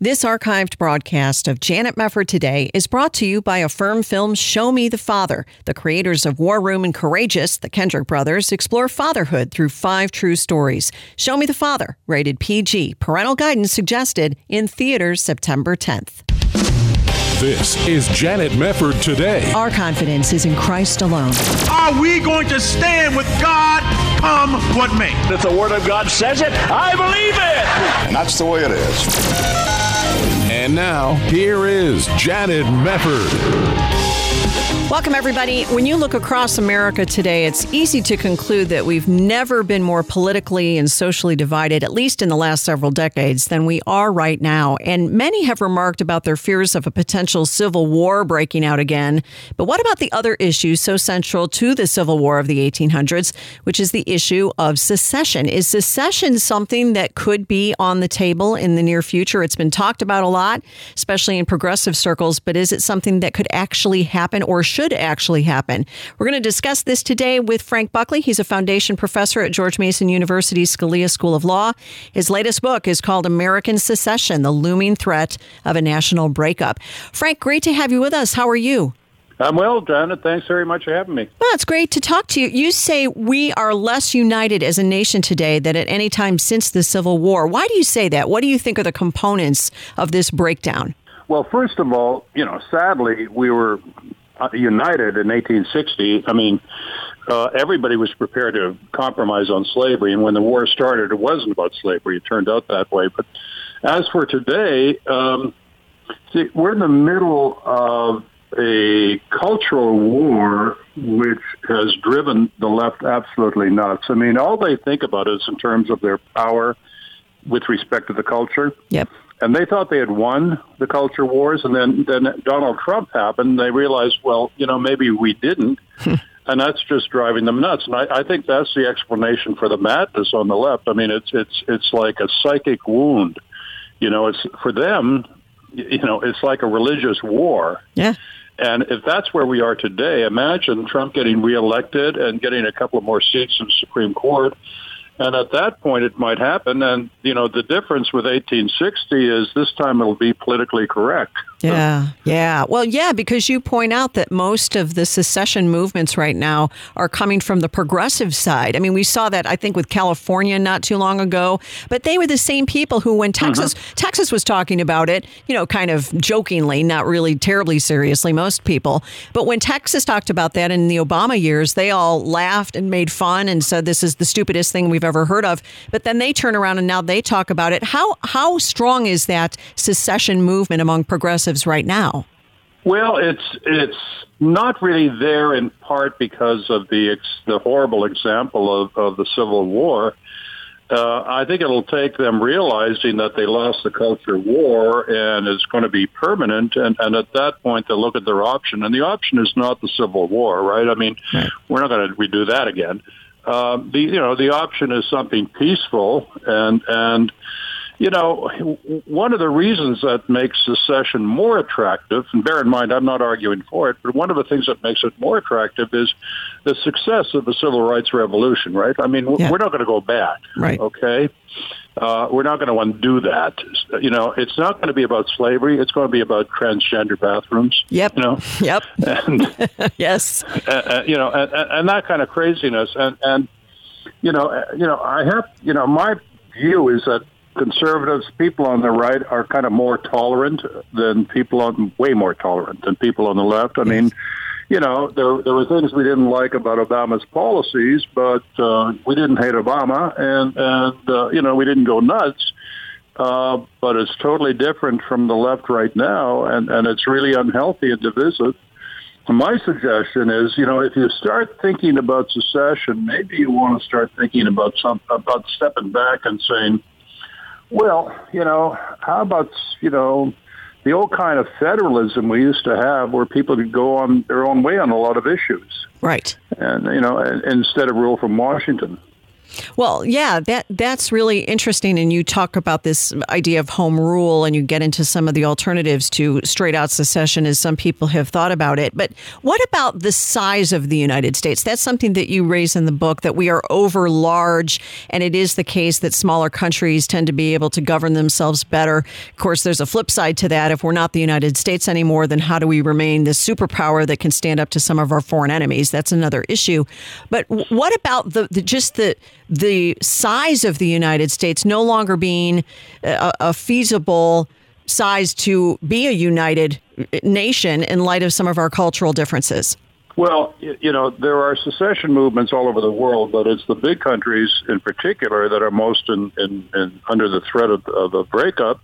This archived broadcast of Janet Mefford Today is brought to you by Affirm Films Show Me the Father. The creators of War Room and Courageous, the Kendrick brothers, explore fatherhood through five true stories. Show Me the Father, rated PG, parental guidance suggested in theaters September 10th. This is Janet Mefford Today. Our confidence is in Christ alone. Are we going to stand with God come what may? If the Word of God says it, I believe it. And that's the way it is. And now, here is Janet Mefford. Welcome, everybody. When you look across America today, it's easy to conclude that we've never been more politically and socially divided, at least in the last several decades, than we are right now. And many have remarked about their fears of a potential civil war breaking out again. But what about the other issues so central to the Civil War of the 1800s, which is the issue of secession? Is secession something that could be on the table in the near future? It's been talked about a lot, especially in progressive circles, but is it something that could actually happen or should should actually happen. We're going to discuss this today with Frank Buckley. He's a foundation professor at George Mason University Scalia School of Law. His latest book is called American Secession The Looming Threat of a National Breakup. Frank, great to have you with us. How are you? I'm well, Janet. Thanks very much for having me. Well, it's great to talk to you. You say we are less united as a nation today than at any time since the Civil War. Why do you say that? What do you think are the components of this breakdown? Well, first of all, you know, sadly, we were united in 1860, I mean, uh, everybody was prepared to compromise on slavery. And when the war started, it wasn't about slavery. It turned out that way. But as for today, um, see, we're in the middle of a cultural war which has driven the left absolutely nuts. I mean, all they think about is in terms of their power with respect to the culture. Yep and they thought they had won the culture wars, and then then Donald Trump happened. And They realized, well, you know, maybe we didn't, and that's just driving them nuts. And I, I think that's the explanation for the madness on the left. I mean, it's it's it's like a psychic wound. You know, it's for them. You know, it's like a religious war. Yeah. And if that's where we are today, imagine Trump getting reelected and getting a couple of more seats in the Supreme Court and at that point, it might happen. And, you know, the difference with 1860 is this time it'll be politically correct. Yeah, yeah. Well, yeah, because you point out that most of the secession movements right now are coming from the progressive side. I mean, we saw that, I think, with California not too long ago, but they were the same people who, when Texas, mm-hmm. Texas was talking about it, you know, kind of jokingly, not really terribly seriously, most people. But when Texas talked about that in the Obama years, they all laughed and made fun and said, this is the stupidest thing we've ever heard of. But then they turn around and now they talk about it. How, how strong is that secession movement among progressives right now? Well, it's it's not really there in part because of the ex- the horrible example of, of the Civil War. Uh, I think it'll take them realizing that they lost the culture war and it's going to be permanent. And, and at that point, they'll look at their option. And the option is not the Civil War, right? I mean, right. we're not going to redo that again. Uh, the you know the option is something peaceful and and you know one of the reasons that makes secession more attractive and bear in mind I'm not arguing for it but one of the things that makes it more attractive is the success of the civil rights revolution right I mean yeah. we're not going to go back right okay uh, we're not going to undo that. You know, it's not going to be about slavery. It's going to be about transgender bathrooms. Yep. You know. Yep. And yes. Uh, uh, you know, and, and that kind of craziness, and and you know, uh, you know, I have, you know, my view is that conservatives, people on the right, are kind of more tolerant than people on way more tolerant than people on the left. I yes. mean you know, there there were things we didn't like about Obama's policies, but uh, we didn't hate Obama, and and uh, you know, we didn't go nuts. Uh, but it's totally different from the left right now, and and it's really unhealthy and divisive. My suggestion is, you know, if you start thinking about secession, maybe you want to start thinking about some about stepping back and saying, well, you know, how about you know the old kind of federalism we used to have where people could go on their own way on a lot of issues. Right. And, you know, instead of rule from Washington. Well, yeah, that that's really interesting. And you talk about this idea of home rule, and you get into some of the alternatives to straight out secession, as some people have thought about it. But what about the size of the United States? That's something that you raise in the book that we are over large, and it is the case that smaller countries tend to be able to govern themselves better. Of course, there's a flip side to that. If we're not the United States anymore, then how do we remain this superpower that can stand up to some of our foreign enemies? That's another issue. But what about the, the just the the size of the United States no longer being a, a feasible size to be a united nation in light of some of our cultural differences? Well, you know, there are secession movements all over the world, but it's the big countries in particular that are most in, in, in under the threat of, of a breakup.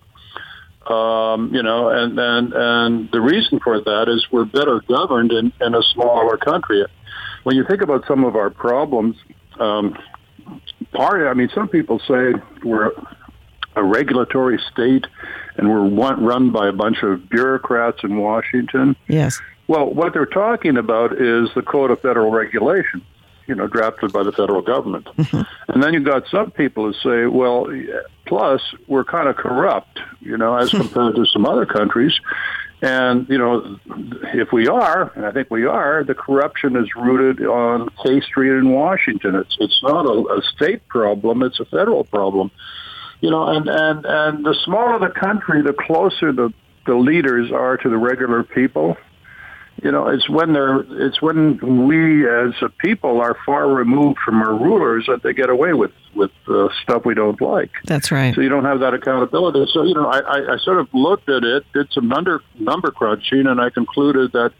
Um, you know, and, and and the reason for that is we're better governed in, in a smaller country. When you think about some of our problems, um, part. I mean, some people say we're a regulatory state and we're one, run by a bunch of bureaucrats in Washington. Yes. Well, what they're talking about is the Code of Federal Regulation, you know, drafted by the federal government. Mm-hmm. And then you've got some people who say, well, plus we're kind of corrupt, you know, as compared to some other countries. And, you know, if we are, and I think we are, the corruption is rooted on K Street in Washington. It's, it's not a, a state problem, it's a federal problem. You know, and, and, and the smaller the country, the closer the, the leaders are to the regular people you know, it's when they're, it's when we as a people are far removed from our rulers that they get away with with uh, stuff we don't like. That's right. So you don't have that accountability. So you know, I, I, I sort of looked at it, did some number number crunching, and I concluded that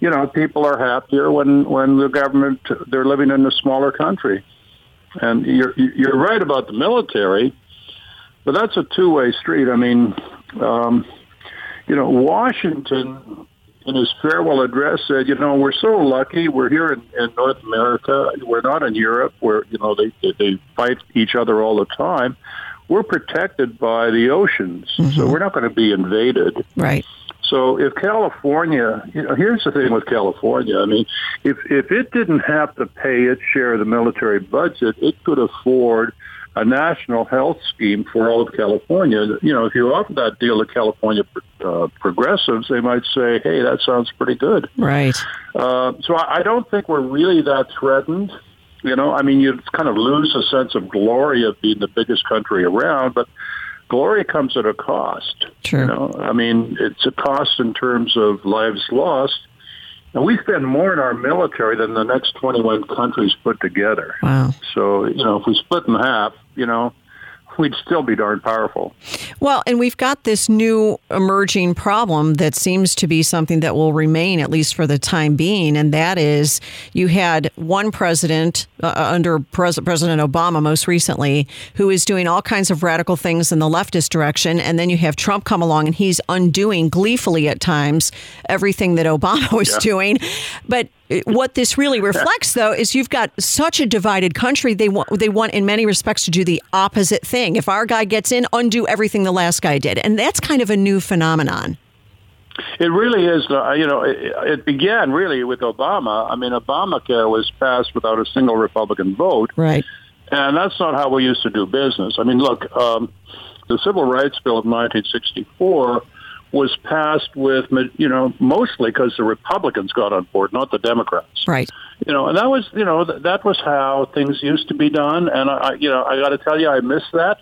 you know people are happier when when the government they're living in a smaller country. And you're you're right about the military, but that's a two way street. I mean, um, you know, Washington in his farewell address said, you know, we're so lucky. We're here in, in North America. We're not in Europe where, you know, they, they they fight each other all the time. We're protected by the oceans, mm-hmm. so we're not going to be invaded. Right. So if California, you know, here's the thing with California. I mean, if if it didn't have to pay its share of the military budget, it could afford a national health scheme for all of California. You know, if you offer that deal to California uh, progressives, they might say, "Hey, that sounds pretty good." Right. Uh, so I, I don't think we're really that threatened. You know, I mean, you kind of lose a sense of glory of being the biggest country around, but glory comes at a cost. True. You know, I mean, it's a cost in terms of lives lost and we spend more in our military than the next 21 countries put together. Wow. So, you know, if we split in half, you know, we'd still be darn powerful. Well, and we've got this new emerging problem that seems to be something that will remain, at least for the time being, and that is you had one president uh, uh under Pres- President Obama most recently who is doing all kinds of radical things in the leftist direction, and then you have Trump come along and he's undoing gleefully at times everything that Obama was yeah. doing. But what this really reflects, though, is you've got such a divided country. They want they want, in many respects, to do the opposite thing. If our guy gets in, undo everything the last guy did, and that's kind of a new phenomenon. It really is. Uh, you know, it, it began really with Obama. I mean, Obamacare was passed without a single Republican vote, right? And that's not how we used to do business. I mean, look, um, the Civil Rights Bill of 1964 was passed with, you know, mostly because the Republicans got on board, not the Democrats. Right. You know, and that was, you know, that was how things used to be done. And I, you know, I got to tell you, I miss that.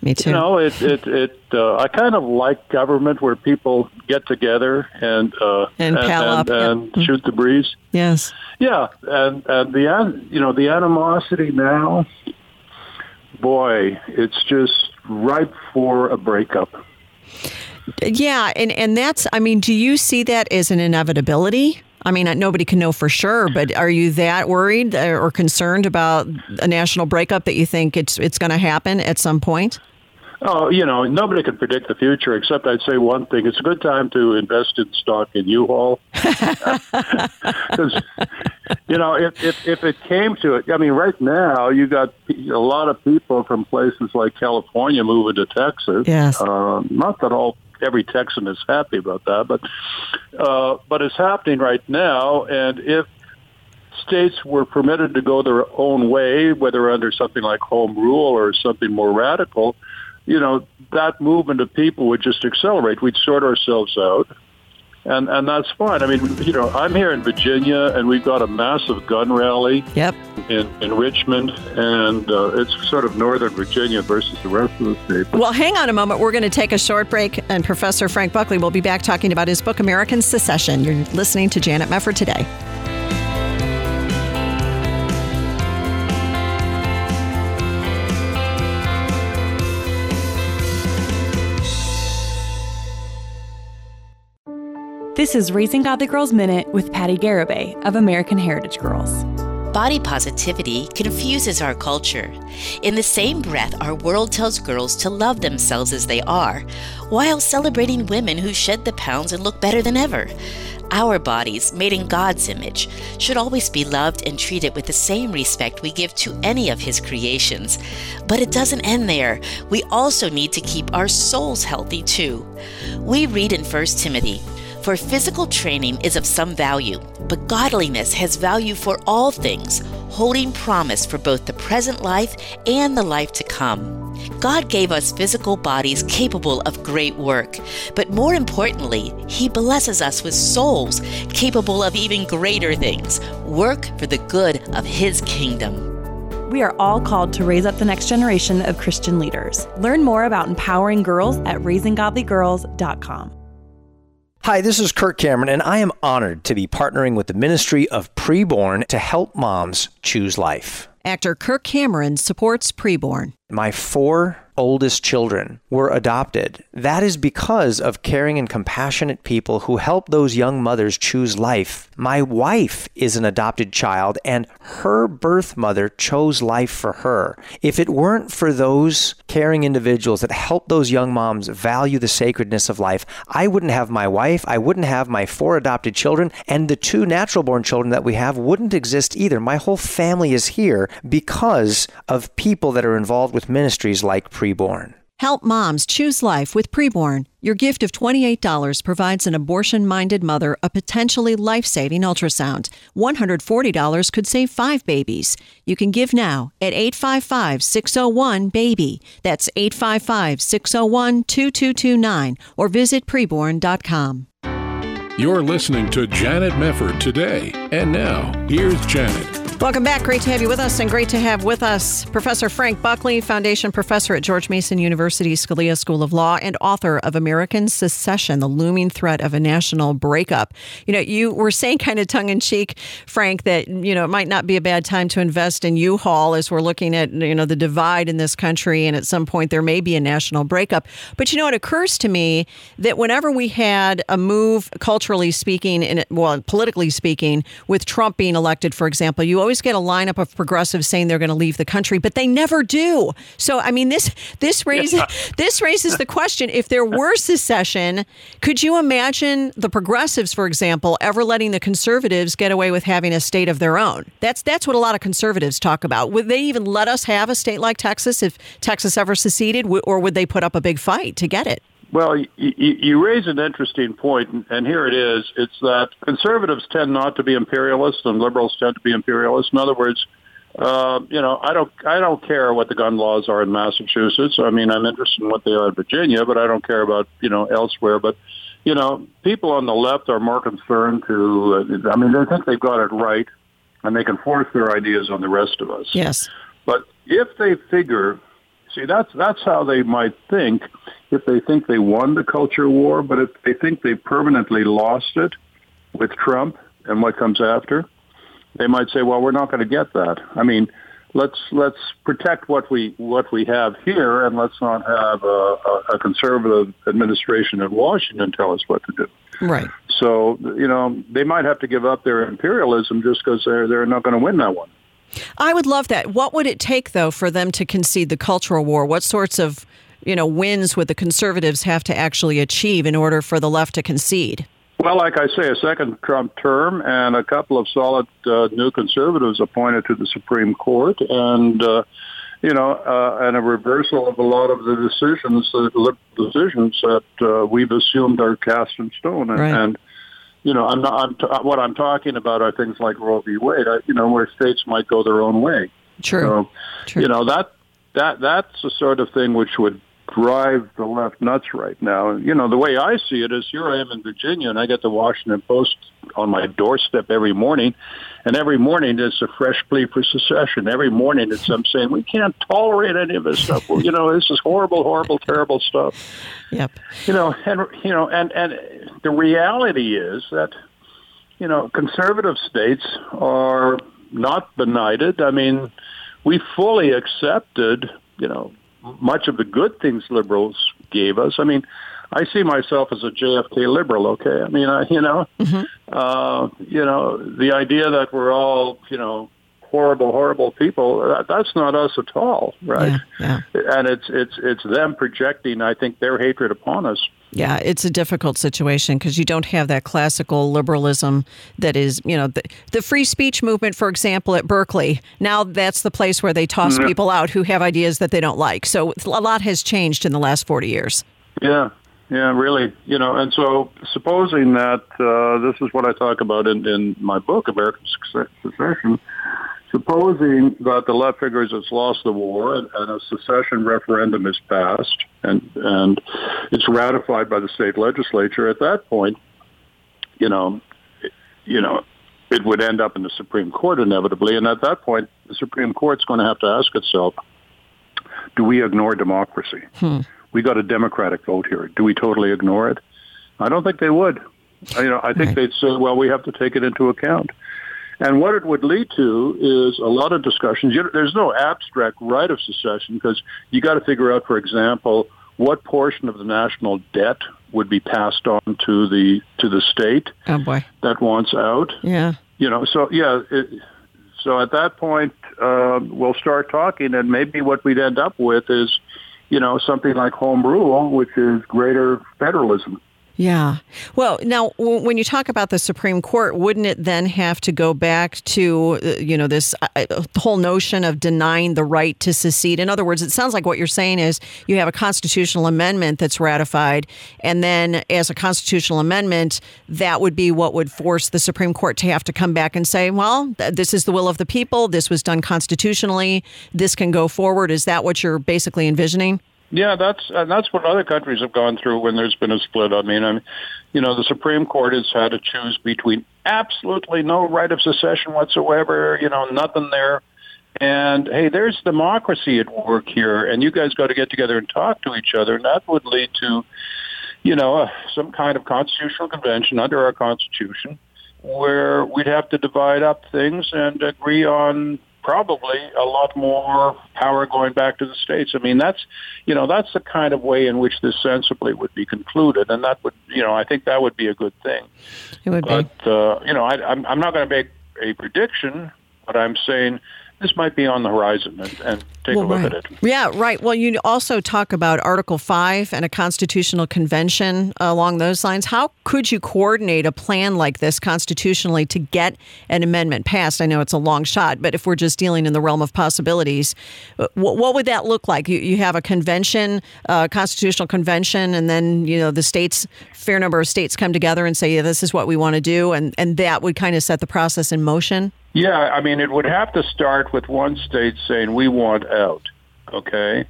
Me too. You know, it, it, it. Uh, I kind of like government where people get together and uh, and, and, and, and yeah. shoot the breeze. Yes. Yeah, and and the you know the animosity now, boy, it's just ripe for a breakup. Yeah, and and that's I mean, do you see that as an inevitability? I mean, nobody can know for sure, but are you that worried or concerned about a national breakup that you think it's it's going to happen at some point? Oh, you know, nobody can predict the future. Except I'd say one thing: it's a good time to invest in stock in U-Haul. Because you know, if, if if it came to it, I mean, right now you got a lot of people from places like California moving to Texas. Yes. Uh, not that all every Texan is happy about that, but uh, but it's happening right now. And if states were permitted to go their own way, whether under something like home rule or something more radical, you know, that movement of people would just accelerate. We'd sort ourselves out. And, and that's fine. I mean, you know, I'm here in Virginia, and we've got a massive gun rally Yep. in, in Richmond, and uh, it's sort of Northern Virginia versus the rest of the state. Well, hang on a moment. We're going to take a short break, and Professor Frank Buckley will be back talking about his book, American Secession. You're listening to Janet Mefford today. This is Raising Godly Girls Minute with Patti Garibay of American Heritage Girls. Body positivity confuses our culture. In the same breath, our world tells girls to love themselves as they are, while celebrating women who shed the pounds and look better than ever. Our bodies, made in God's image, should always be loved and treated with the same respect we give to any of His creations. But it doesn't end there. We also need to keep our souls healthy too. We read in 1 Timothy for physical training is of some value, but godliness has value for all things, holding promise for both the present life and the life to come. God gave us physical bodies capable of great work, but more importantly, He blesses us with souls capable of even greater things work for the good of His kingdom. We are all called to raise up the next generation of Christian leaders. Learn more about empowering girls at raisinggodlygirls.com. Hi, this is Kirk Cameron, and I am honored to be partnering with the Ministry of Preborn to help moms choose life. Actor Kirk Cameron supports preborn. My four oldest children were adopted. That is because of caring and compassionate people who help those young mothers choose life. My wife is an adopted child, and her birth mother chose life for her. If it weren't for those caring individuals that help those young moms value the sacredness of life, I wouldn't have my wife, I wouldn't have my four adopted children, and the two natural born children that we have wouldn't exist either. My whole family is here because of people that are involved with ministries like Preborn. Help moms choose life with preborn. Your gift of $28 provides an abortion minded mother a potentially life saving ultrasound. $140 could save five babies. You can give now at 855 601 BABY. That's 855 601 2229 or visit preborn.com. You're listening to Janet Mefford today. And now, here's Janet. Welcome back. Great to have you with us, and great to have with us Professor Frank Buckley, Foundation Professor at George Mason University Scalia School of Law, and author of American Secession The Looming Threat of a National Breakup. You know, you were saying kind of tongue in cheek, Frank, that, you know, it might not be a bad time to invest in U Haul as we're looking at, you know, the divide in this country, and at some point there may be a national breakup. But, you know, it occurs to me that whenever we had a move, culturally speaking, and well, politically speaking, with Trump being elected, for example, you always get a lineup of progressives saying they're going to leave the country, but they never do. So, I mean, this this raises this raises the question: if there were secession, could you imagine the progressives, for example, ever letting the conservatives get away with having a state of their own? That's that's what a lot of conservatives talk about. Would they even let us have a state like Texas if Texas ever seceded, or would they put up a big fight to get it? Well, you, you raise an interesting point, and here it is. It's that conservatives tend not to be imperialists, and liberals tend to be imperialists. In other words, uh, you know, I don't, I don't care what the gun laws are in Massachusetts. I mean, I'm interested in what they are in Virginia, but I don't care about, you know, elsewhere. But, you know, people on the left are more concerned to. Uh, I mean, they think they've got it right, and they can force their ideas on the rest of us. Yes. But if they figure See, that's that's how they might think if they think they won the culture war, but if they think they permanently lost it with Trump and what comes after, they might say, "Well, we're not going to get that." I mean, let's let's protect what we what we have here, and let's not have a, a, a conservative administration in Washington tell us what to do. Right. So you know, they might have to give up their imperialism just because they're they're not going to win that one. I would love that. What would it take, though, for them to concede the cultural war? What sorts of you know wins would the conservatives have to actually achieve in order for the left to concede? Well, like I say, a second Trump term and a couple of solid uh, new conservatives appointed to the Supreme Court, and uh, you know, uh, and a reversal of a lot of the decisions, the liberal decisions that uh, we've assumed are cast in stone, and, Right. and you know, I'm not. I'm t- uh, what I'm talking about are things like Roe v. Wade. I, you know, where states might go their own way. True. So, True. you know that that that's the sort of thing which would drive the left nuts right now. And you know, the way I see it is, here I am in Virginia, and I get the Washington Post on my doorstep every morning, and every morning it's a fresh plea for secession. Every morning it's them saying we can't tolerate any of this stuff. Well, you know, this is horrible, horrible, terrible stuff. Yep. You know, and you know, and and the reality is that you know conservative states are not benighted. I mean, we fully accepted, you know, much of the good things liberals gave us. I mean, I see myself as a JFK liberal. Okay, I mean, I, you know, uh, you know, the idea that we're all, you know, horrible, horrible people. That, that's not us at all, right? Yeah, And it's it's it's them projecting, I think, their hatred upon us. Yeah, it's a difficult situation because you don't have that classical liberalism that is, you know, the, the free speech movement, for example, at Berkeley. Now that's the place where they toss Mhm. people out who have ideas that they don't like. So a lot has changed in the last 40 years. Yeah, yeah, really. You know, and so supposing that uh, this is what I talk about in, in my book, American Success- Secession. Supposing that the left figures it's lost the war and, and a secession referendum is passed and and it's ratified by the state legislature, at that point, you know, it- you know, it would end up in the Supreme Court inevitably, and at that point, the Supreme Court's going to have to ask itself: Do we ignore democracy? Hmm. we got a Democratic vote here. Do we totally ignore it? I don't think they would. You know, I think they'd say, well, we have to take it into account. And what it would lead to is a lot of discussions. You- There's no abstract right of secession because you got to figure out, for example, what portion of the national debt would be passed on to the to the state Oh, boy. that wants out. Yeah. You know, so yeah. It, so at that point, uh, we'll start talking, and maybe what we'd end up with is, you know, something like home rule, which is greater federalism. Yeah. Well, now when you talk about the Supreme Court, wouldn't it then have to go back to uh, you know this uh, uh, whole notion of denying the right to secede? In other words, it sounds like what you're saying is you have a constitutional amendment that's ratified, and then as a constitutional amendment, that would be what would force the Supreme Court to have to come back and say, well, th- this is the will of the people. This was done constitutionally. This can go forward. Is that what you're basically envisioning? Yeah, that's and that's what other countries have gone through when there's been a split. I mean, I mean, you know, the Supreme Court has had to choose between absolutely no right of secession whatsoever, you know, nothing there, and hey, there's democracy at work here, and you guys got to get together and talk to each other, and that would lead to, you know, uh, some kind of constitutional convention under our constitution where we'd have to divide up things and agree on probably a lot more power going back to the states. I mean, that's you know that's the kind of way in which this sensibly would be concluded, and that would you know I think that would be a good thing. It would be. But uh, you know, I, I'm I'm not going to make a prediction, but I'm saying this might be on the horizon, and, and take Well, a look right. at it. Yeah, right. Well, you also talk about Article 5 and a constitutional convention along those lines. How could you coordinate a plan like this constitutionally to get an amendment passed? I know it's a long shot, but if we're just dealing in the realm of possibilities, what, what would that look like? You, you have a convention, a constitutional convention, and then, you know, the states, fair number of states come together and say, yeah, this is what we want to do. And, and that would kind of set the process in motion. Yeah, I mean, it would have to start with one state saying we want out. Okay.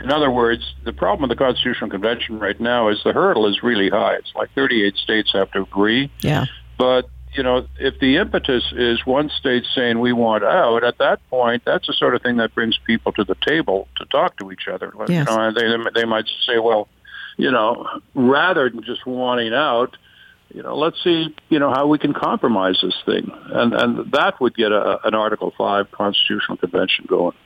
In other words, the problem with the Constitutional Convention right now is the hurdle is really high. It's like 38 states have to agree. Yeah. But you know, if the impetus is one state saying we want out, at that point, that's the sort of thing that brings people to the table to talk to each other. You Yes. know, and they they might say, well, you know, rather than just wanting out, you know, let's see, you know, how we can compromise this thing, and and that would get a, an Article Five constitutional convention going.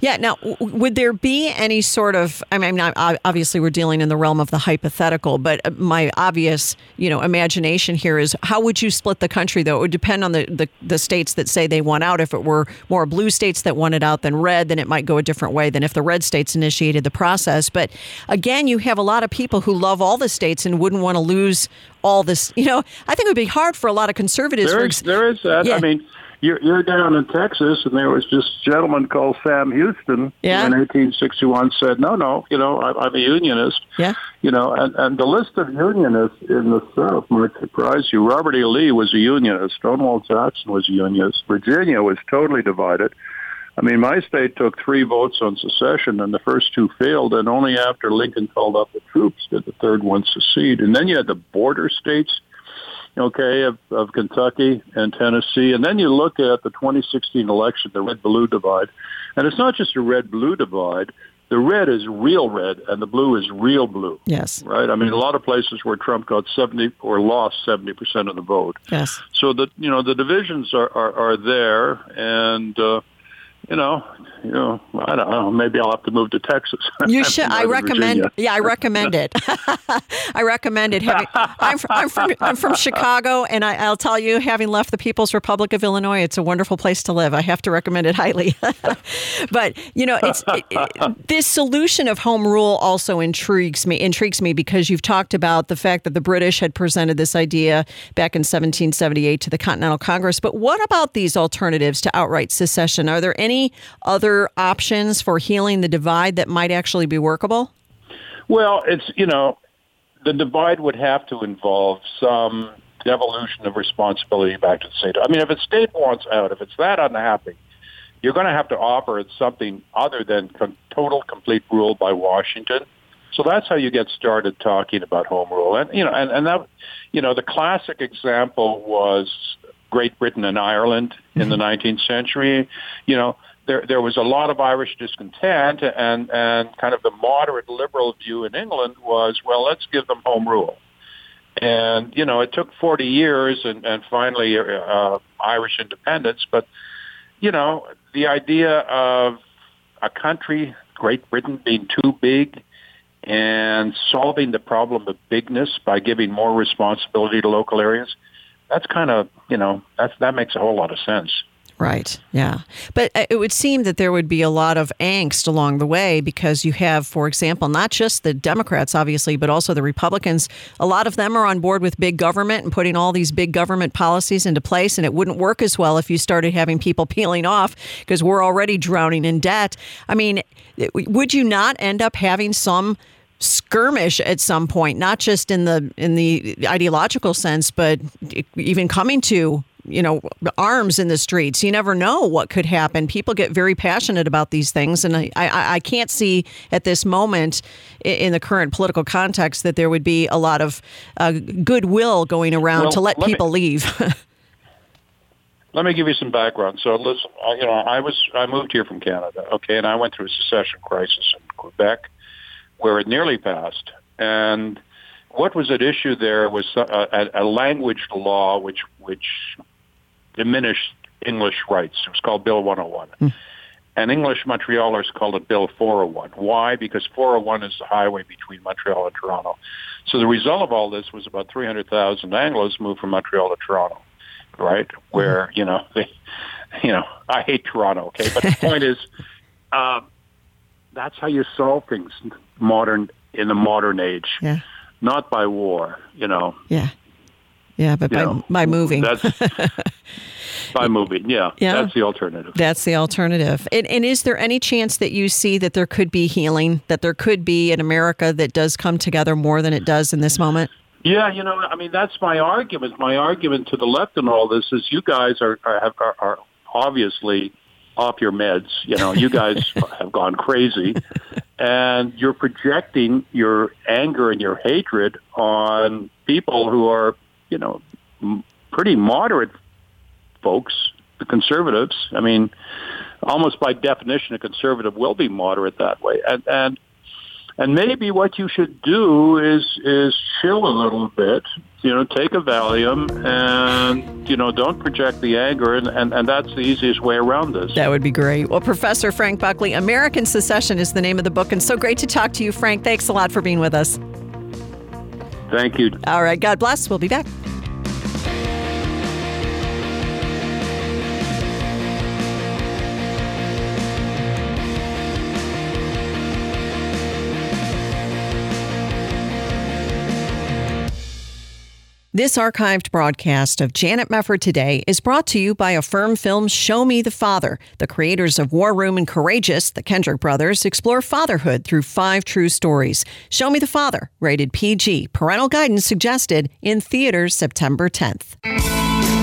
Yeah. Now, w- would there be any sort of? I mean, not- obviously, we're dealing in the realm of the hypothetical, but uh, my obvious, you know, imagination here is how would you split the country? Though it would depend on the, the the states that say they want out. If it were more blue states that wanted out than red, then it might go a different way than if the red states initiated the process. But again, you have a lot of people who love all the states and wouldn't want to lose all this. You know, I think it would be hard for a lot of conservatives. There ex- is there is that. Yeah. I mean, you're, you're down in Texas, and there was this gentleman called Sam Houston Yeah. in 1861 said, no, no, you know, I, I'm a unionist. Yeah. You know, and, and the list of unionists in the South might surprise you. Robert E. Lee was a unionist. Stonewall Jackson was a unionist. Virginia was totally divided. I mean, my state took three votes on secession, and the first two failed, and only after Lincoln called up the troops did the third one secede. And then you had the border states, okay, of, of Kentucky and Tennessee, and then you look at the 2016 election, the red-blue divide, and it's not just a red-blue divide. The red is real red, and the blue is real blue. Yes. Right. I mean, a lot of places where Trump got 70 or lost 70 percent of the vote. Yes. So the you know the divisions are are, are there, and uh, you know, you know, I don't know. Maybe I'll have to move to Texas. You should. I recommend. Virginia. Yeah, I recommend it. I recommend it. Having, I'm, from, I'm from I'm from Chicago, and I, I'll tell you, having left the People's Republic of Illinois, it's a wonderful place to live. I have to recommend it highly. but you know, it's it, it- this solution of home rule also intrigues me. Intrigues me because you've talked about the fact that the British had presented this idea back in 1778 to the Continental Congress. But what about these alternatives to outright secession? Are there any other options for healing the divide that might actually be workable? Well, it's you know, the divide would have to involve some devolution of responsibility back to the state. I mean, if a state wants out, if it's that unhappy, you're going to have to offer it something other than com- total, complete rule by Washington. So that's how you get started talking about home rule. And you know, and, and that, you know, the classic example was Great Britain and Ireland in the mm-hmm. 19th century. You know, there there was a lot of Irish discontent, and and kind of the moderate liberal view in England was, well, let's give them home rule. And you know, it took 40 years, and and finally uh, Irish independence. But you know, the idea of a country, Great Britain, being too big and solving the problem of bigness by giving more responsibility to local areas, that's kind of, you know, that's, that makes a whole lot of sense. Right. Yeah. But uh, it would seem that there would be a lot of angst along the way because you have, for example, not just the Democrats, obviously, but also the Republicans. A lot of them are on board with big government and putting all these big government policies into place. And it wouldn't work as well if you started having people peeling off because we're already drowning in debt. I mean, would you not end up having some skirmish at some point not just in the in the ideological sense but even coming to you know arms in the streets you never know what could happen people get very passionate about these things and i i, I can't see at this moment in the current political context that there would be a lot of uh, goodwill going around Well, to let, let me- people leave Let me give you some background. So listen, I- you know, I was I moved here from Canada, okay, and I went through a secession crisis in Quebec, where it nearly passed. And what was at issue there was a, a, a language law which which diminished English rights. It was called Bill 101. And English Montrealers called it Bill 401. Why? Because 401 is the highway between Montreal and Toronto. So the result of all this was about 300,000 Anglos moved from Montreal to Toronto, right? Where, you know, they, you know, I hate Toronto, okay? But the point is, um, that's how you solve things modern in the modern age, yeah not by war, you know. yeah yeah but by, know, by moving That's by moving, yeah. Yeah. That's the alternative. That's the alternative. And, and is there any chance that you see that there could be healing, that there could be an America that does come together more than it does in this moment? Yeah, you know, I mean, that's my argument. My argument to the left in all this is you guys are are, are, are obviously off your meds. You know, you guys have gone crazy, and you're projecting your anger and your hatred on people who are, you know, m- pretty moderate folks, the conservatives. I mean, almost by definition, a conservative will be moderate that way, and and and maybe what you should do is is chill a little bit. You know, take a Valium, and you know, don't project the anger, and, and, and that's the easiest way around this. That would be great. Well, Professor Frank Buckley, American Secession is the name of the book. And so great to talk to you, Frank. Thanks a lot for being with us. Thank you. All right. God bless. We'll be back. This archived broadcast of Janet Mefford Today is brought to you by Affirm Films Show Me the Father. The creators of War Room and Courageous, the Kendrick brothers, explore fatherhood through five true stories. Show Me the Father, rated PG. Parental guidance suggested in theaters September 10th.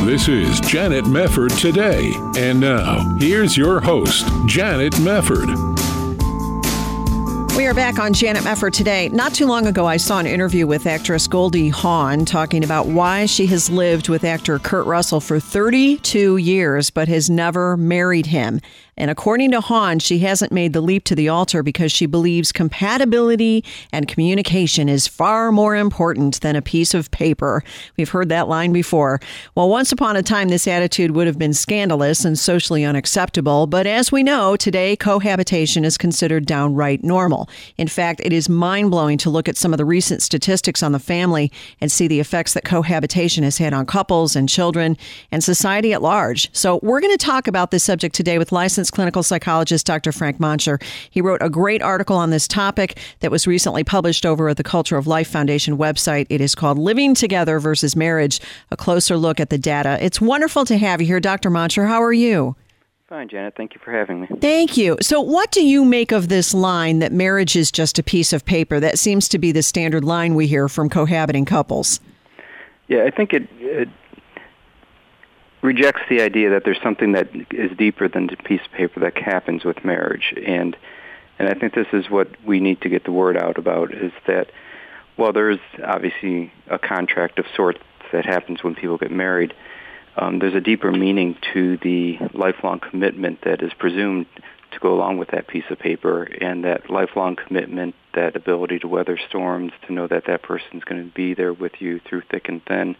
This is Janet Mefford Today. And now, here's your host, Janet Mefford. We are back on Janet Mefford today. Not too long ago, I saw an interview with actress Goldie Hawn talking about why she has lived with actor Kurt Russell for 32 years but has never married him. And according to Hawn, she hasn't made the leap to the altar because she believes compatibility and communication is far more important than a piece of paper. We've heard that line before. Well, once upon a time, this attitude would have been scandalous and socially unacceptable. But as we know, today cohabitation is considered downright normal. In fact, it is mind blowing to look at some of the recent statistics on the family and see the effects that cohabitation has had on couples and children and society at large. So, we're going to talk about this subject today with licensed clinical psychologist Dr. Frank Moncher. He wrote a great article on this topic that was recently published over at the Culture of Life Foundation website. It is called Living Together versus Marriage A Closer Look at the Data. It's wonderful to have you here, Dr. Moncher. How are you? Fine, Janet. Thank you for having me. Thank you. So, what do you make of this line that marriage is just a piece of paper? That seems to be the standard line we hear from cohabiting couples. Yeah, I think it, it rejects the idea that there's something that is deeper than a piece of paper that happens with marriage, and and I think this is what we need to get the word out about is that while there is obviously a contract of sorts that happens when people get married um, there's a deeper meaning to the lifelong commitment that is presumed to go along with that piece of paper and that lifelong commitment, that ability to weather storms, to know that that person is going to be there with you through thick and thin.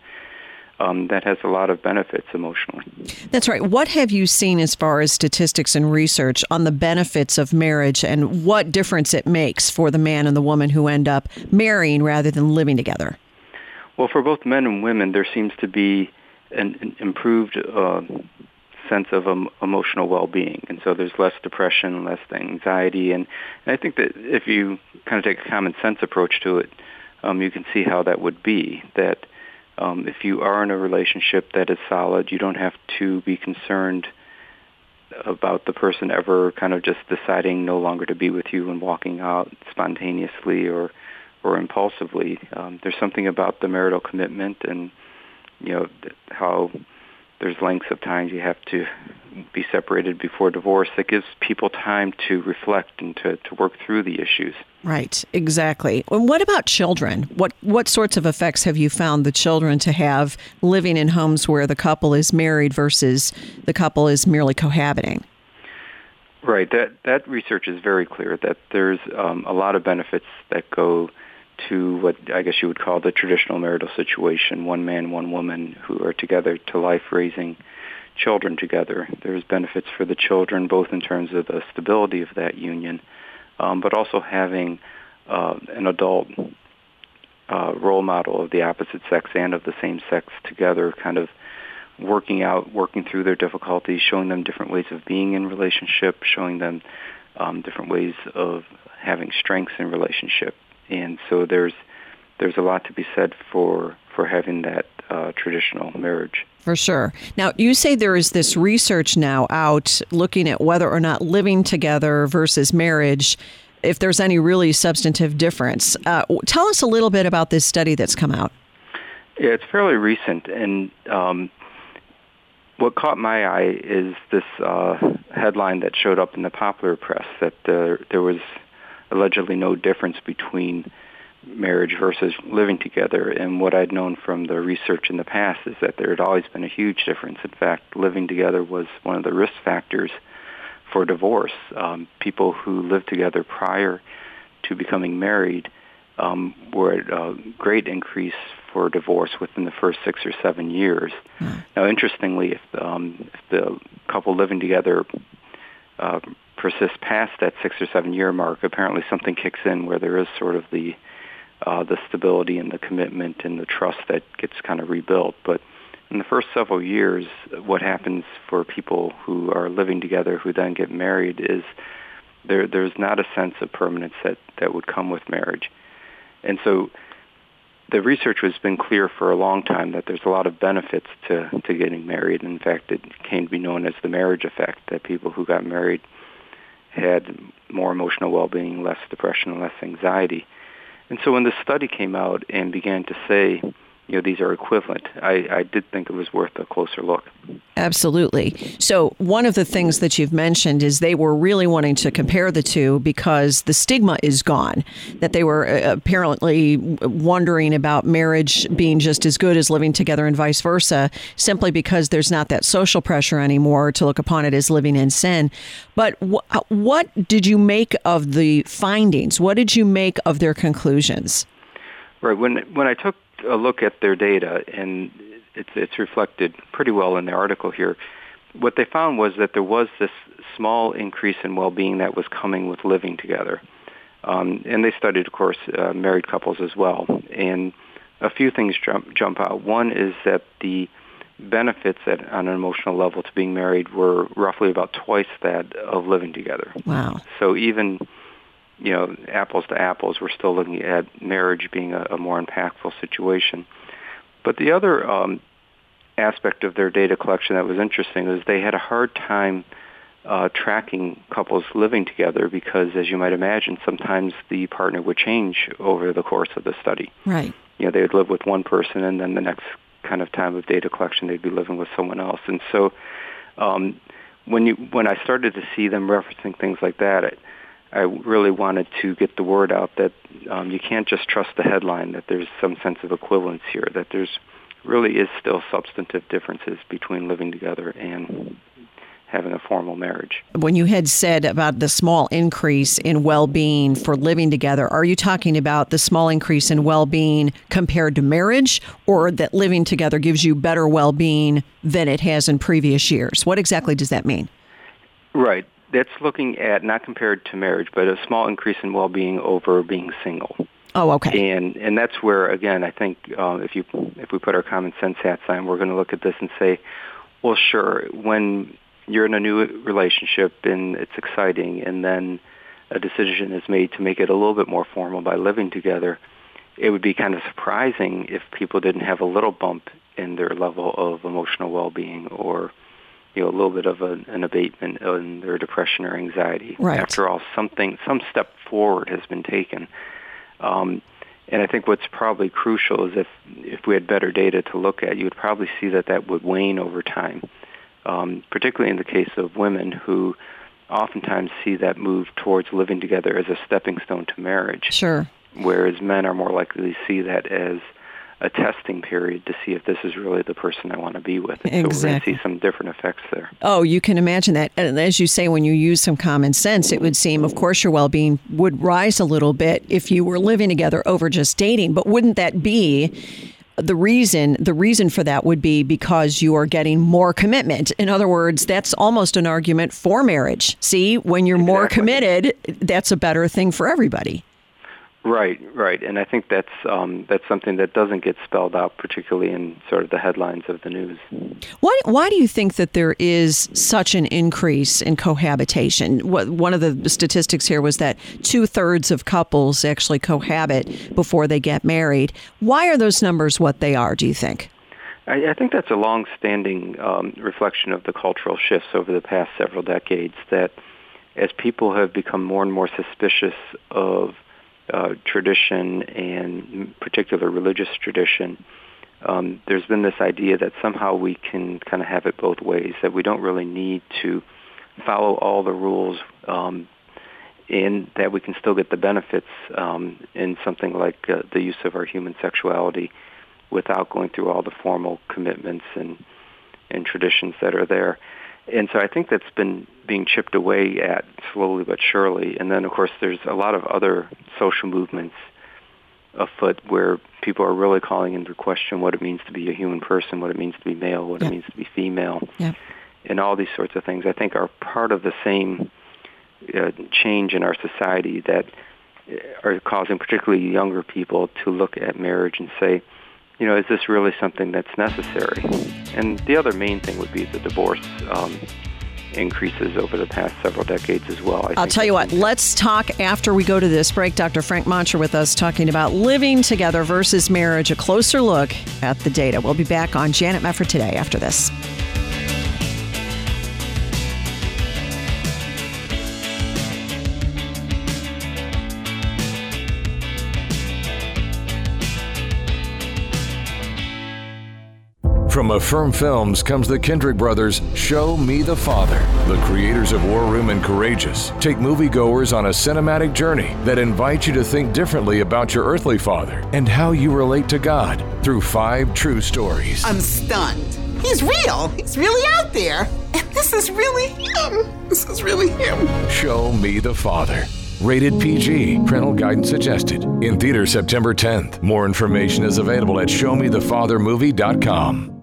Um, that has a lot of benefits emotionally. That's right. What have you seen as far as statistics and research on the benefits of marriage and what difference it makes for the man and the woman who end up marrying rather than living together? Well, for both men and women, there seems to be an, improved uh, sense of um, emotional well-being, and so there's less depression, less anxiety, and, and I think that if you kind of take a common sense approach to it, um, you can see how that would be. That um, if you are in a relationship that is solid, you don't have to be concerned about the person ever kind of just deciding no longer to be with you and walking out spontaneously or or impulsively. Um, there's something about the marital commitment and you know how there's lengths of time you have to be separated before divorce that gives people time to reflect and to, to work through the issues. Right, exactly. And what about children? What what sorts of effects have you found the children to have living in homes where the couple is married versus the couple is merely cohabiting? Right. That that research is very clear that there's um, a lot of benefits that go to what I guess you would call the traditional marital situation, one man, one woman who are together to life raising children together. There's benefits for the children both in terms of the stability of that union, um, but also having uh, an adult uh, role model of the opposite sex and of the same sex together, kind of working out, working through their difficulties, showing them different ways of being in relationship, showing them um, different ways of having strengths in relationship and so there's there's a lot to be said for for having that uh, traditional marriage. For sure. Now, you say there is this research now out looking at whether or not living together versus marriage, if there's any really substantive difference. Uh, tell us a little bit about this study that's come out. Yeah, it's fairly recent, and um, what caught my eye is this uh, headline that showed up in the popular press that uh, there was allegedly no difference between marriage versus living together. And what I'd known from the research in the past is that there had always been a huge difference. In fact, living together was one of the risk factors for divorce. Um, people who lived together prior to becoming married um, were at a great increase for divorce within the first six or seven years. Mm. Now, interestingly, if, um, if the couple living together uh, persists past that six or seven year mark, apparently something kicks in where there is sort of the uh, the stability and the commitment and the trust that gets kind of rebuilt. But in the first several years, what happens for people who are living together who then get married is there there's not a sense of permanence that that would come with marriage, and so the research has been clear for a long time that there's a lot of benefits to, to getting married. In fact, it came to be known as the marriage effect, that people who got married had more emotional well-being, less depression, less anxiety. And so when the study came out and began to say you know, these are equivalent. I, I did think it was worth a closer look. Absolutely. So, one of the things that you've mentioned is they were really wanting to compare the two because the stigma is gone. That they were uh, apparently wondering about marriage being just as good as living together and vice versa, simply because there's not that social pressure anymore to look upon it as living in sin. But wh- uh, what did you make of the findings? What did you make of their conclusions? Right. When when I took a look at their data, and it's, it's reflected pretty well in the article here. What they found was that there was this small increase in well-being that was coming with living together. Um, and they studied, of course, uh, married couples as well. And a few things jump, jump out. One is that the benefits at, on an emotional level to being married were roughly about twice that of living together. Wow. So even you know, apples to apples, we're still looking at marriage being a, a more impactful situation. But the other um, aspect of their data collection that was interesting is they had a hard time uh, tracking couples living together because, as you might imagine, sometimes the partner would change over the course of the study. Right. You know, they would live with one person, and then the next kind of time of data collection, they'd be living with someone else. And so, um, when you when I started to see them referencing things like that, it, I really wanted to get the word out that um, you can't just trust the headline, that there's some sense of equivalence here, that there's really is still substantive differences between living together and having a formal marriage. When you had said about the small increase in well being for living together, are you talking about the small increase in well being compared to marriage, or that living together gives you better well being than it has in previous years? What exactly does that mean? Right that's looking at not compared to marriage, but a small increase in well-being over being single. Oh, okay. And and that's where again I think uh, if you if we put our common sense hats on, we're going to look at this and say, well, sure, when you're in a new relationship and it's exciting, and then a decision is made to make it a little bit more formal by living together, it would be kind of surprising if people didn't have a little bump in their level of emotional well-being or you know, a little bit of a, an abatement in their depression or anxiety. Right. After all, something, some step forward has been taken. Um, and I think what's probably crucial is if if we had better data to look at, you would probably see that that would wane over time, um, particularly in the case of women who oftentimes see that move towards living together as a stepping stone to marriage. Sure. Whereas men are more likely to see that as a testing period to see if this is really the person I want to be with. And exactly. So we're going to see some different effects there. Oh, you can imagine that. And as you say, when you use some common sense, it would seem, of course, your well being would rise a little bit if you were living together over just dating. But wouldn't that be the reason the reason for that would be because you are getting more commitment in other words that's almost an argument for marriage see when you're exactly. more committed that's a better thing for everybody Right, right, and I think that's um, that's something that doesn't get spelled out, particularly in sort of the headlines of the news. Why, why do you think that there is such an increase in cohabitation? What, one of the statistics here was that two thirds of couples actually cohabit before they get married. Why are those numbers what they are? Do you think? I, I think that's a long-standing um, reflection of the cultural shifts over the past several decades. That as people have become more and more suspicious of uh, tradition and particular religious tradition, um, there's been this idea that somehow we can kind of have it both ways, that we don't really need to follow all the rules um, and that we can still get the benefits um, in something like uh, the use of our human sexuality without going through all the formal commitments and, and traditions that are there and so I think that's been being chipped away at slowly but surely. And then, of course, there's a lot of other social movements afoot where people are really calling into question what it means to be a human person, what it means to be male, what yep. it means to be female, yep. and all these sorts of things. I think are part of the same uh, change in our society that are causing particularly younger people to look at marriage and say, you know, is this really something that's necessary? And the other main thing would be the divorce um, increases over the past several decades as well. I will tell you what, let's talk after we go to this break. Dr. Frank Moncher with us talking about living together versus marriage, a closer look at the data. We'll be back on Janet Mefford today after this. From Affirm Films comes the Kendrick brothers' Show Me the Father. The creators of War Room and Courageous take moviegoers on a cinematic journey that invites you to think differently about your earthly father and how you relate to God through five true stories. I'm stunned. He's real. He's really out there. And this is really him. This is really him. Show Me the Father. Rated PG. Parental guidance suggested. In theater September 10th. More information is available at ShowMeTheFatherMovie.com.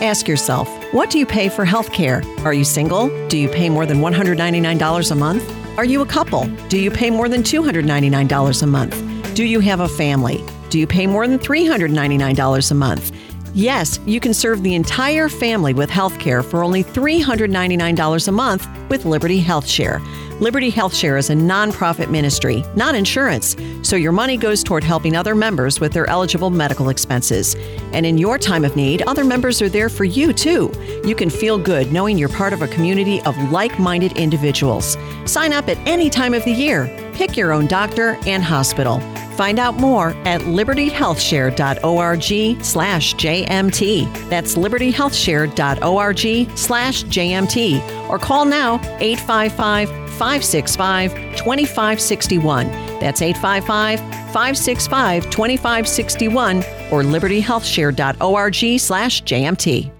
Ask yourself, what do you pay for health care? Are you single? Do you pay more than $199 a month? Are you a couple? Do you pay more than $299 a month? Do you have a family? Do you pay more than $399 a month? Yes, you can serve the entire family with health care for only $399 a month with Liberty Health Share. Liberty Health Share is a nonprofit ministry, not insurance, so your money goes toward helping other members with their eligible medical expenses. And in your time of need, other members are there for you too. You can feel good knowing you're part of a community of like minded individuals. Sign up at any time of the year. Pick your own doctor and hospital. Find out more at libertyhealthshare.org slash JMT. That's libertyhealthshare.org slash JMT. Or call now 855 565 2561. That's 855 565 2561 or libertyhealthshare.org slash JMT.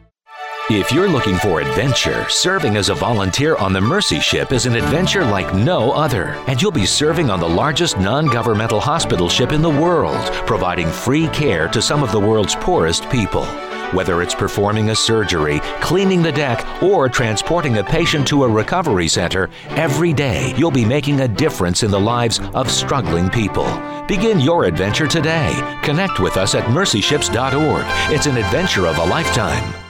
If you're looking for adventure, serving as a volunteer on the Mercy Ship is an adventure like no other. And you'll be serving on the largest non governmental hospital ship in the world, providing free care to some of the world's poorest people. Whether it's performing a surgery, cleaning the deck, or transporting a patient to a recovery center, every day you'll be making a difference in the lives of struggling people. Begin your adventure today. Connect with us at mercyships.org. It's an adventure of a lifetime.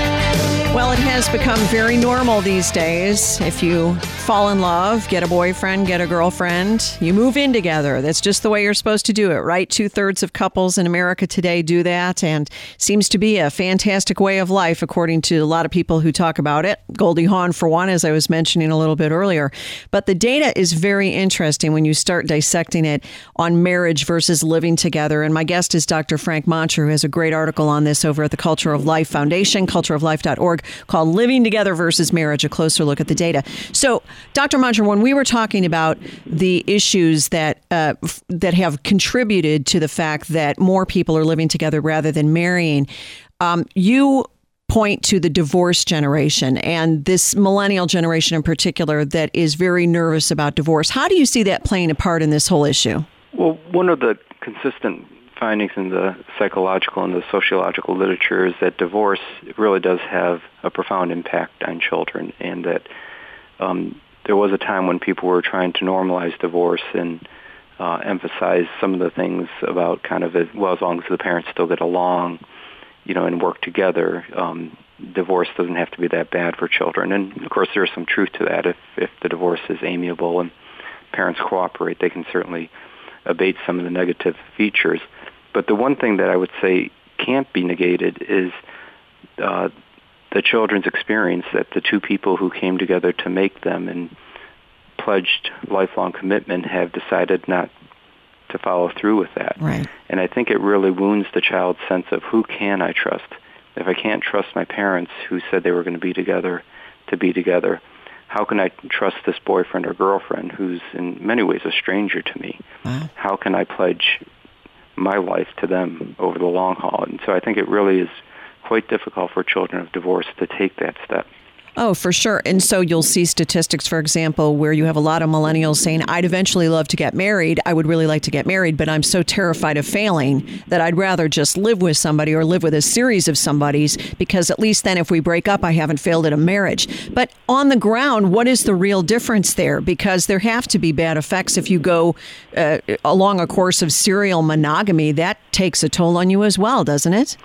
Well, it has become very normal these days. If you fall in love, get a boyfriend, get a girlfriend, you move in together. That's just the way you're supposed to do it, right? Two thirds of couples in America today do that, and seems to be a fantastic way of life, according to a lot of people who talk about it. Goldie Hawn, for one, as I was mentioning a little bit earlier. But the data is very interesting when you start dissecting it on marriage versus living together. And my guest is Dr. Frank Moncher, who has a great article on this over at the Culture of Life Foundation, cultureoflife.org called Living Together versus Marriage, a closer look at the data. So, Dr. Moncher, when we were talking about the issues that uh, f- that have contributed to the fact that more people are living together rather than marrying, um, you point to the divorce generation and this millennial generation in particular that is very nervous about divorce. How do you see that playing a part in this whole issue? Well, one of the consistent findings in the psychological and the sociological literature is that divorce really does have a profound impact on children, and that um, there was a time when people were trying to normalize divorce and uh, emphasize some of the things about kind of as well as long as the parents still get along, you know, and work together. Um, divorce doesn't have to be that bad for children, and of course there is some truth to that. If if the divorce is amiable and parents cooperate, they can certainly abate some of the negative features. But the one thing that I would say can't be negated is uh, the children's experience that the two people who came together to make them and pledged lifelong commitment have decided not to follow through with that. Right. And I think it really wounds the child's sense of who can I trust? If I can't trust my parents who said they were going to be together to be together, how can I trust this boyfriend or girlfriend who's in many ways a stranger to me? Wow. How can I pledge my life to them over the long haul. And so I think it really is quite difficult for children of divorce to take that step. Oh, for sure. And so you'll see statistics, for example, where you have a lot of millennials saying, I'd eventually love to get married. I would really like to get married, but I'm so terrified of failing that I'd rather just live with somebody or live with a series of somebodies because at least then if we break up, I haven't failed at a marriage. But on the ground, what is the real difference there? Because there have to be bad effects if you go uh, along a course of serial monogamy. That takes a toll on you as well, doesn't it?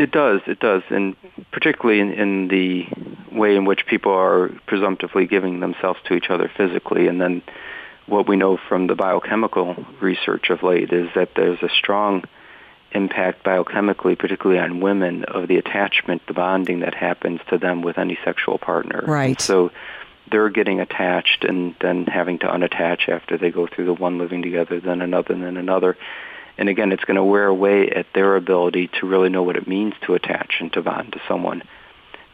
It does, it does, and particularly in, in the way in which people are presumptively giving themselves to each other physically, and then what we know from the biochemical research of late is that there's a strong impact biochemically, particularly on women, of the attachment, the bonding that happens to them with any sexual partner. Right. So they're getting attached and then having to unattach after they go through the one living together, then another, then another. And again, it's going to wear away at their ability to really know what it means to attach and to bond to someone.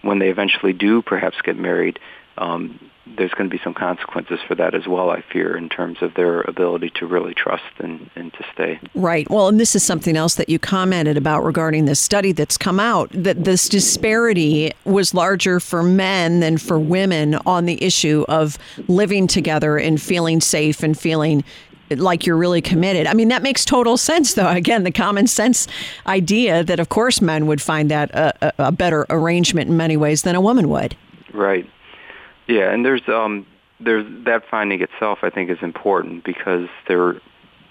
When they eventually do perhaps get married, um, there's going to be some consequences for that as well, I fear, in terms of their ability to really trust and, and to stay. Right. Well, and this is something else that you commented about regarding this study that's come out that this disparity was larger for men than for women on the issue of living together and feeling safe and feeling like you're really committed. I mean, that makes total sense, though. Again, the common sense idea that, of course, men would find that a, a better arrangement in many ways than a woman would. Right. Yeah, and there's um, there's that finding itself. I think is important because there,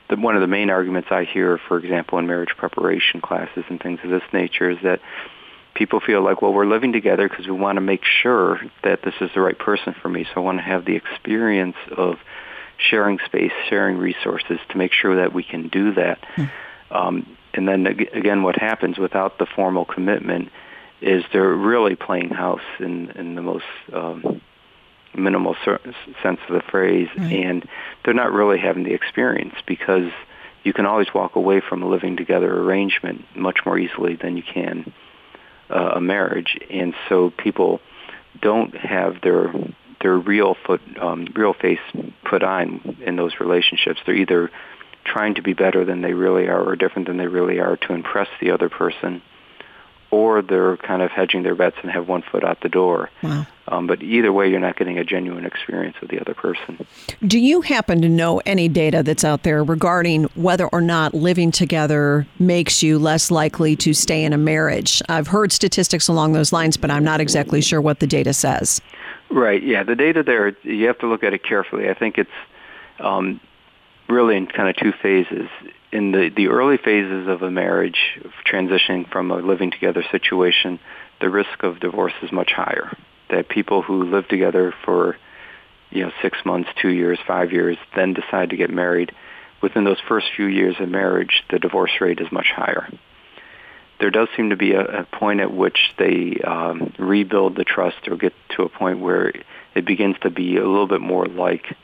the, one of the main arguments I hear, for example, in marriage preparation classes and things of this nature, is that people feel like, well, we're living together because we want to make sure that this is the right person for me. So I want to have the experience of sharing space, sharing resources to make sure that we can do that. Mm. Um, and then again, what happens without the formal commitment is they're really playing house in, in the most um, minimal sense of the phrase, right. and they're not really having the experience because you can always walk away from a living together arrangement much more easily than you can uh, a marriage, and so people don't have their their real foot, um, real face put on in those relationships. They're either trying to be better than they really are or different than they really are to impress the other person, or they're kind of hedging their bets and have one foot out the door. Wow. Um, but either way, you're not getting a genuine experience with the other person. Do you happen to know any data that's out there regarding whether or not living together makes you less likely to stay in a marriage? I've heard statistics along those lines, but I'm not exactly sure what the data says. Right. Yeah. The data there, you have to look at it carefully. I think it's um, really in kind of two phases. In the the early phases of a marriage, transitioning from a living together situation, the risk of divorce is much higher. That people who live together for you know six months, two years, five years, then decide to get married. Within those first few years of marriage, the divorce rate is much higher there does seem to be a, a point at which they um, rebuild the trust or get to a point where it begins to be a little bit more like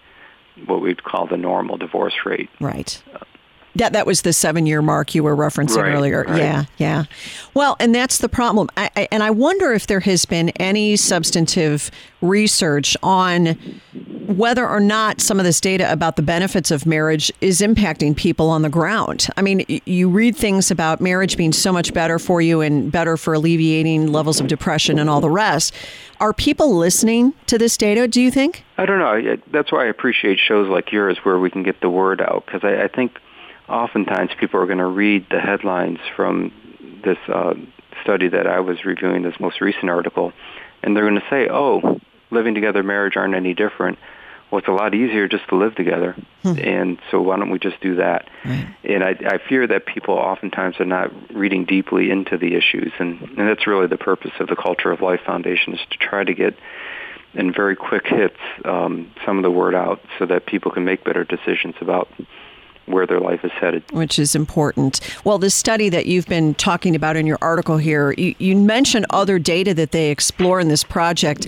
what we'd call the normal divorce rate. Right. That that was the seven year mark you were referencing right, earlier. Right. Yeah, yeah. Well, and that's the problem. I, I, and I wonder if there has been any substantive research on whether or not some of this data about the benefits of marriage is impacting people on the ground. I mean, you read things about marriage being so much better for you and better for alleviating levels of depression and all the rest. Are people listening to this data, do you think? I don't know. That's why I appreciate shows like yours where we can get the word out because I, I think oftentimes people are going to read the headlines from this uh, study that I was reviewing, this most recent article, and they're going to say, oh, living together, marriage aren't any different. Well, it's a lot easier just to live together, hmm. and so why don't we just do that? Right. And I, I fear that people oftentimes are not reading deeply into the issues, and, and that's really the purpose of the Culture of Life Foundation is to try to get in very quick hits um, some of the word out so that people can make better decisions about where their life is headed. Which is important. Well, the study that you've been talking about in your article here, you, you mentioned other data that they explore in this project.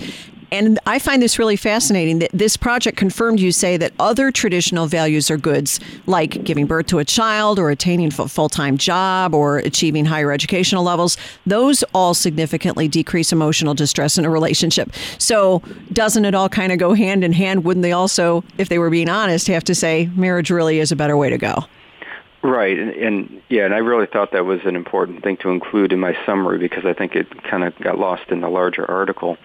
And I find this really fascinating that this project confirmed you say that other traditional values or goods, like giving birth to a child or attaining a full time job or achieving higher educational levels, those all significantly decrease emotional distress in a relationship. So, doesn't it all kind of go hand in hand? Wouldn't they also, if they were being honest, have to say marriage really is a better way to go? Right, and, and, yeah, and I really thought that was an important thing to include in my summary because I think it kind of got lost in the larger article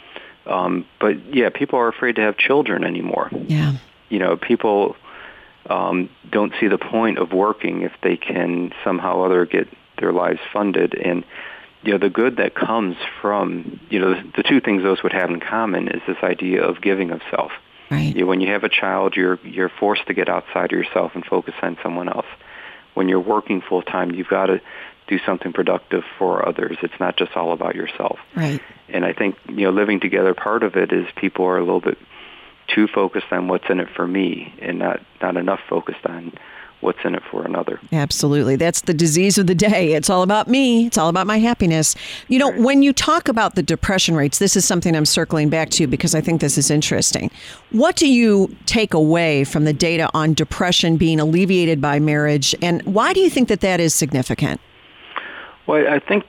Um, but yeah, people are afraid to have children anymore. Yeah. You know, people um, don't see the point of working if they can somehow or other get their lives funded. And you know, the good that comes from you know the, the two things those would have in common is this idea of giving of self. Right. You know, when you have a child, you're you're forced to get outside of yourself and focus on someone else. When you're working full time, you've got to do something productive for others. It's not just all about yourself. Right. And I think you know, living together, part of it is people are a little bit too focused on what's in it for me, and not not enough focused on what's in it for another. Absolutely. That's the disease of the day. It's all about me. It's all about my happiness. You know, right. when you talk about the depression rates, this is something I'm circling back to because I think this is interesting. What do you take away from the data on depression being alleviated by marriage, and why do you think that that is significant? Well, I think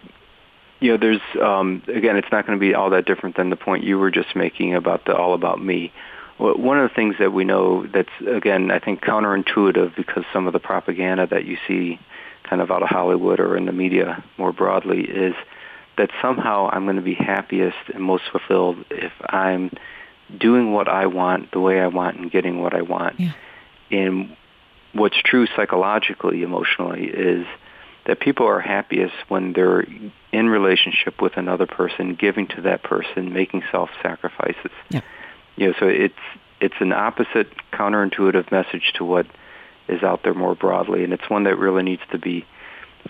you know, there's um, again, it's not going to be all that different than the point you were just making about the all about me. One of the things that we know that's again, I think counterintuitive because some of the propaganda that you see kind of out of Hollywood or in the media more broadly is that somehow I'm going to be happiest and most fulfilled if I'm doing what I want the way I want and getting what I want. Yeah. And what's true psychologically, emotionally is that people are happiest when they're in relationship with another person, giving to that person, making self-sacrifices. Yeah. You know, so it's it's an opposite, counterintuitive message to what is out there more broadly, and it's one that really needs to be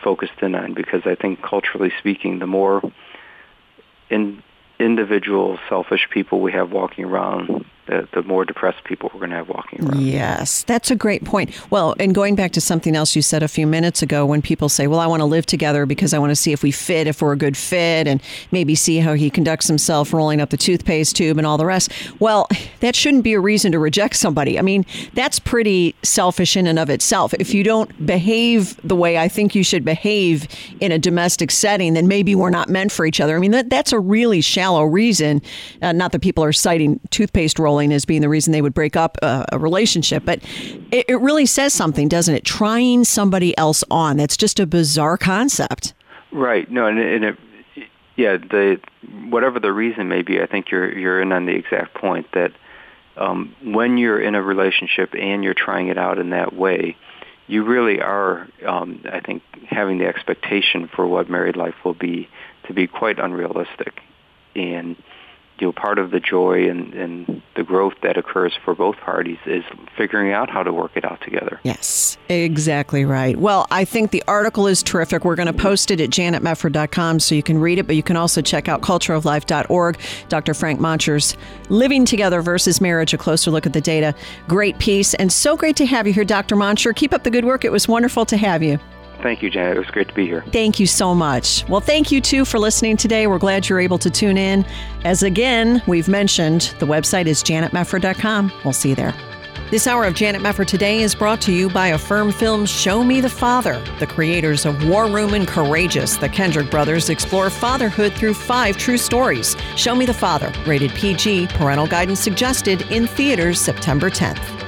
focused in on because I think culturally speaking, the more in individual, selfish people we have walking around, the, the more depressed people we're going to have walking around. Yes, that's a great point. Well, and going back to something else you said a few minutes ago, when people say, Well, I want to live together because I want to see if we fit, if we're a good fit, and maybe see how he conducts himself rolling up the toothpaste tube and all the rest. Well, that shouldn't be a reason to reject somebody. I mean, that's pretty selfish in and of itself. If you don't behave the way I think you should behave in a domestic setting, then maybe we're not meant for each other. I mean, that, that's a really shallow reason. Uh, not that people are citing toothpaste rolling as being the reason they would break up a, a relationship. But it, it really says something, doesn't it? Trying somebody else on. That's just a bizarre concept. Right. No, and, and it, yeah, the whatever the reason may be, I think you're you're in on the exact point that um, when you're in a relationship and you're trying it out in that way, you really are, um, I think, having the expectation for what married life will be to be quite unrealistic, and you know, part of the joy and, and the growth that occurs for both parties is figuring out how to work it out together. Yes, exactly right. Well, I think the article is terrific. We're going to post it at janetmefford.com so you can read it, but you can also check out cultureoflife.org. Dr. Frank Moncher's Living Together versus Marriage, a closer look at the data. Great piece, and so great to have you here, Dr. Moncher. Keep up the good work. It was wonderful to have you. Thank you, Janet. It was great to be here. Thank you so much. Well, thank you too for listening today. We're glad you're able to tune in. As again, we've mentioned, the website is janetmefford.com. We'll see you there. This hour of Janet Mefford Today is brought to you by Affirm Films Show Me the Father. The creators of War Room and Courageous, the Kendrick brothers explore fatherhood through five true stories. Show Me the Father, rated PG, parental guidance suggested in theaters September 10th.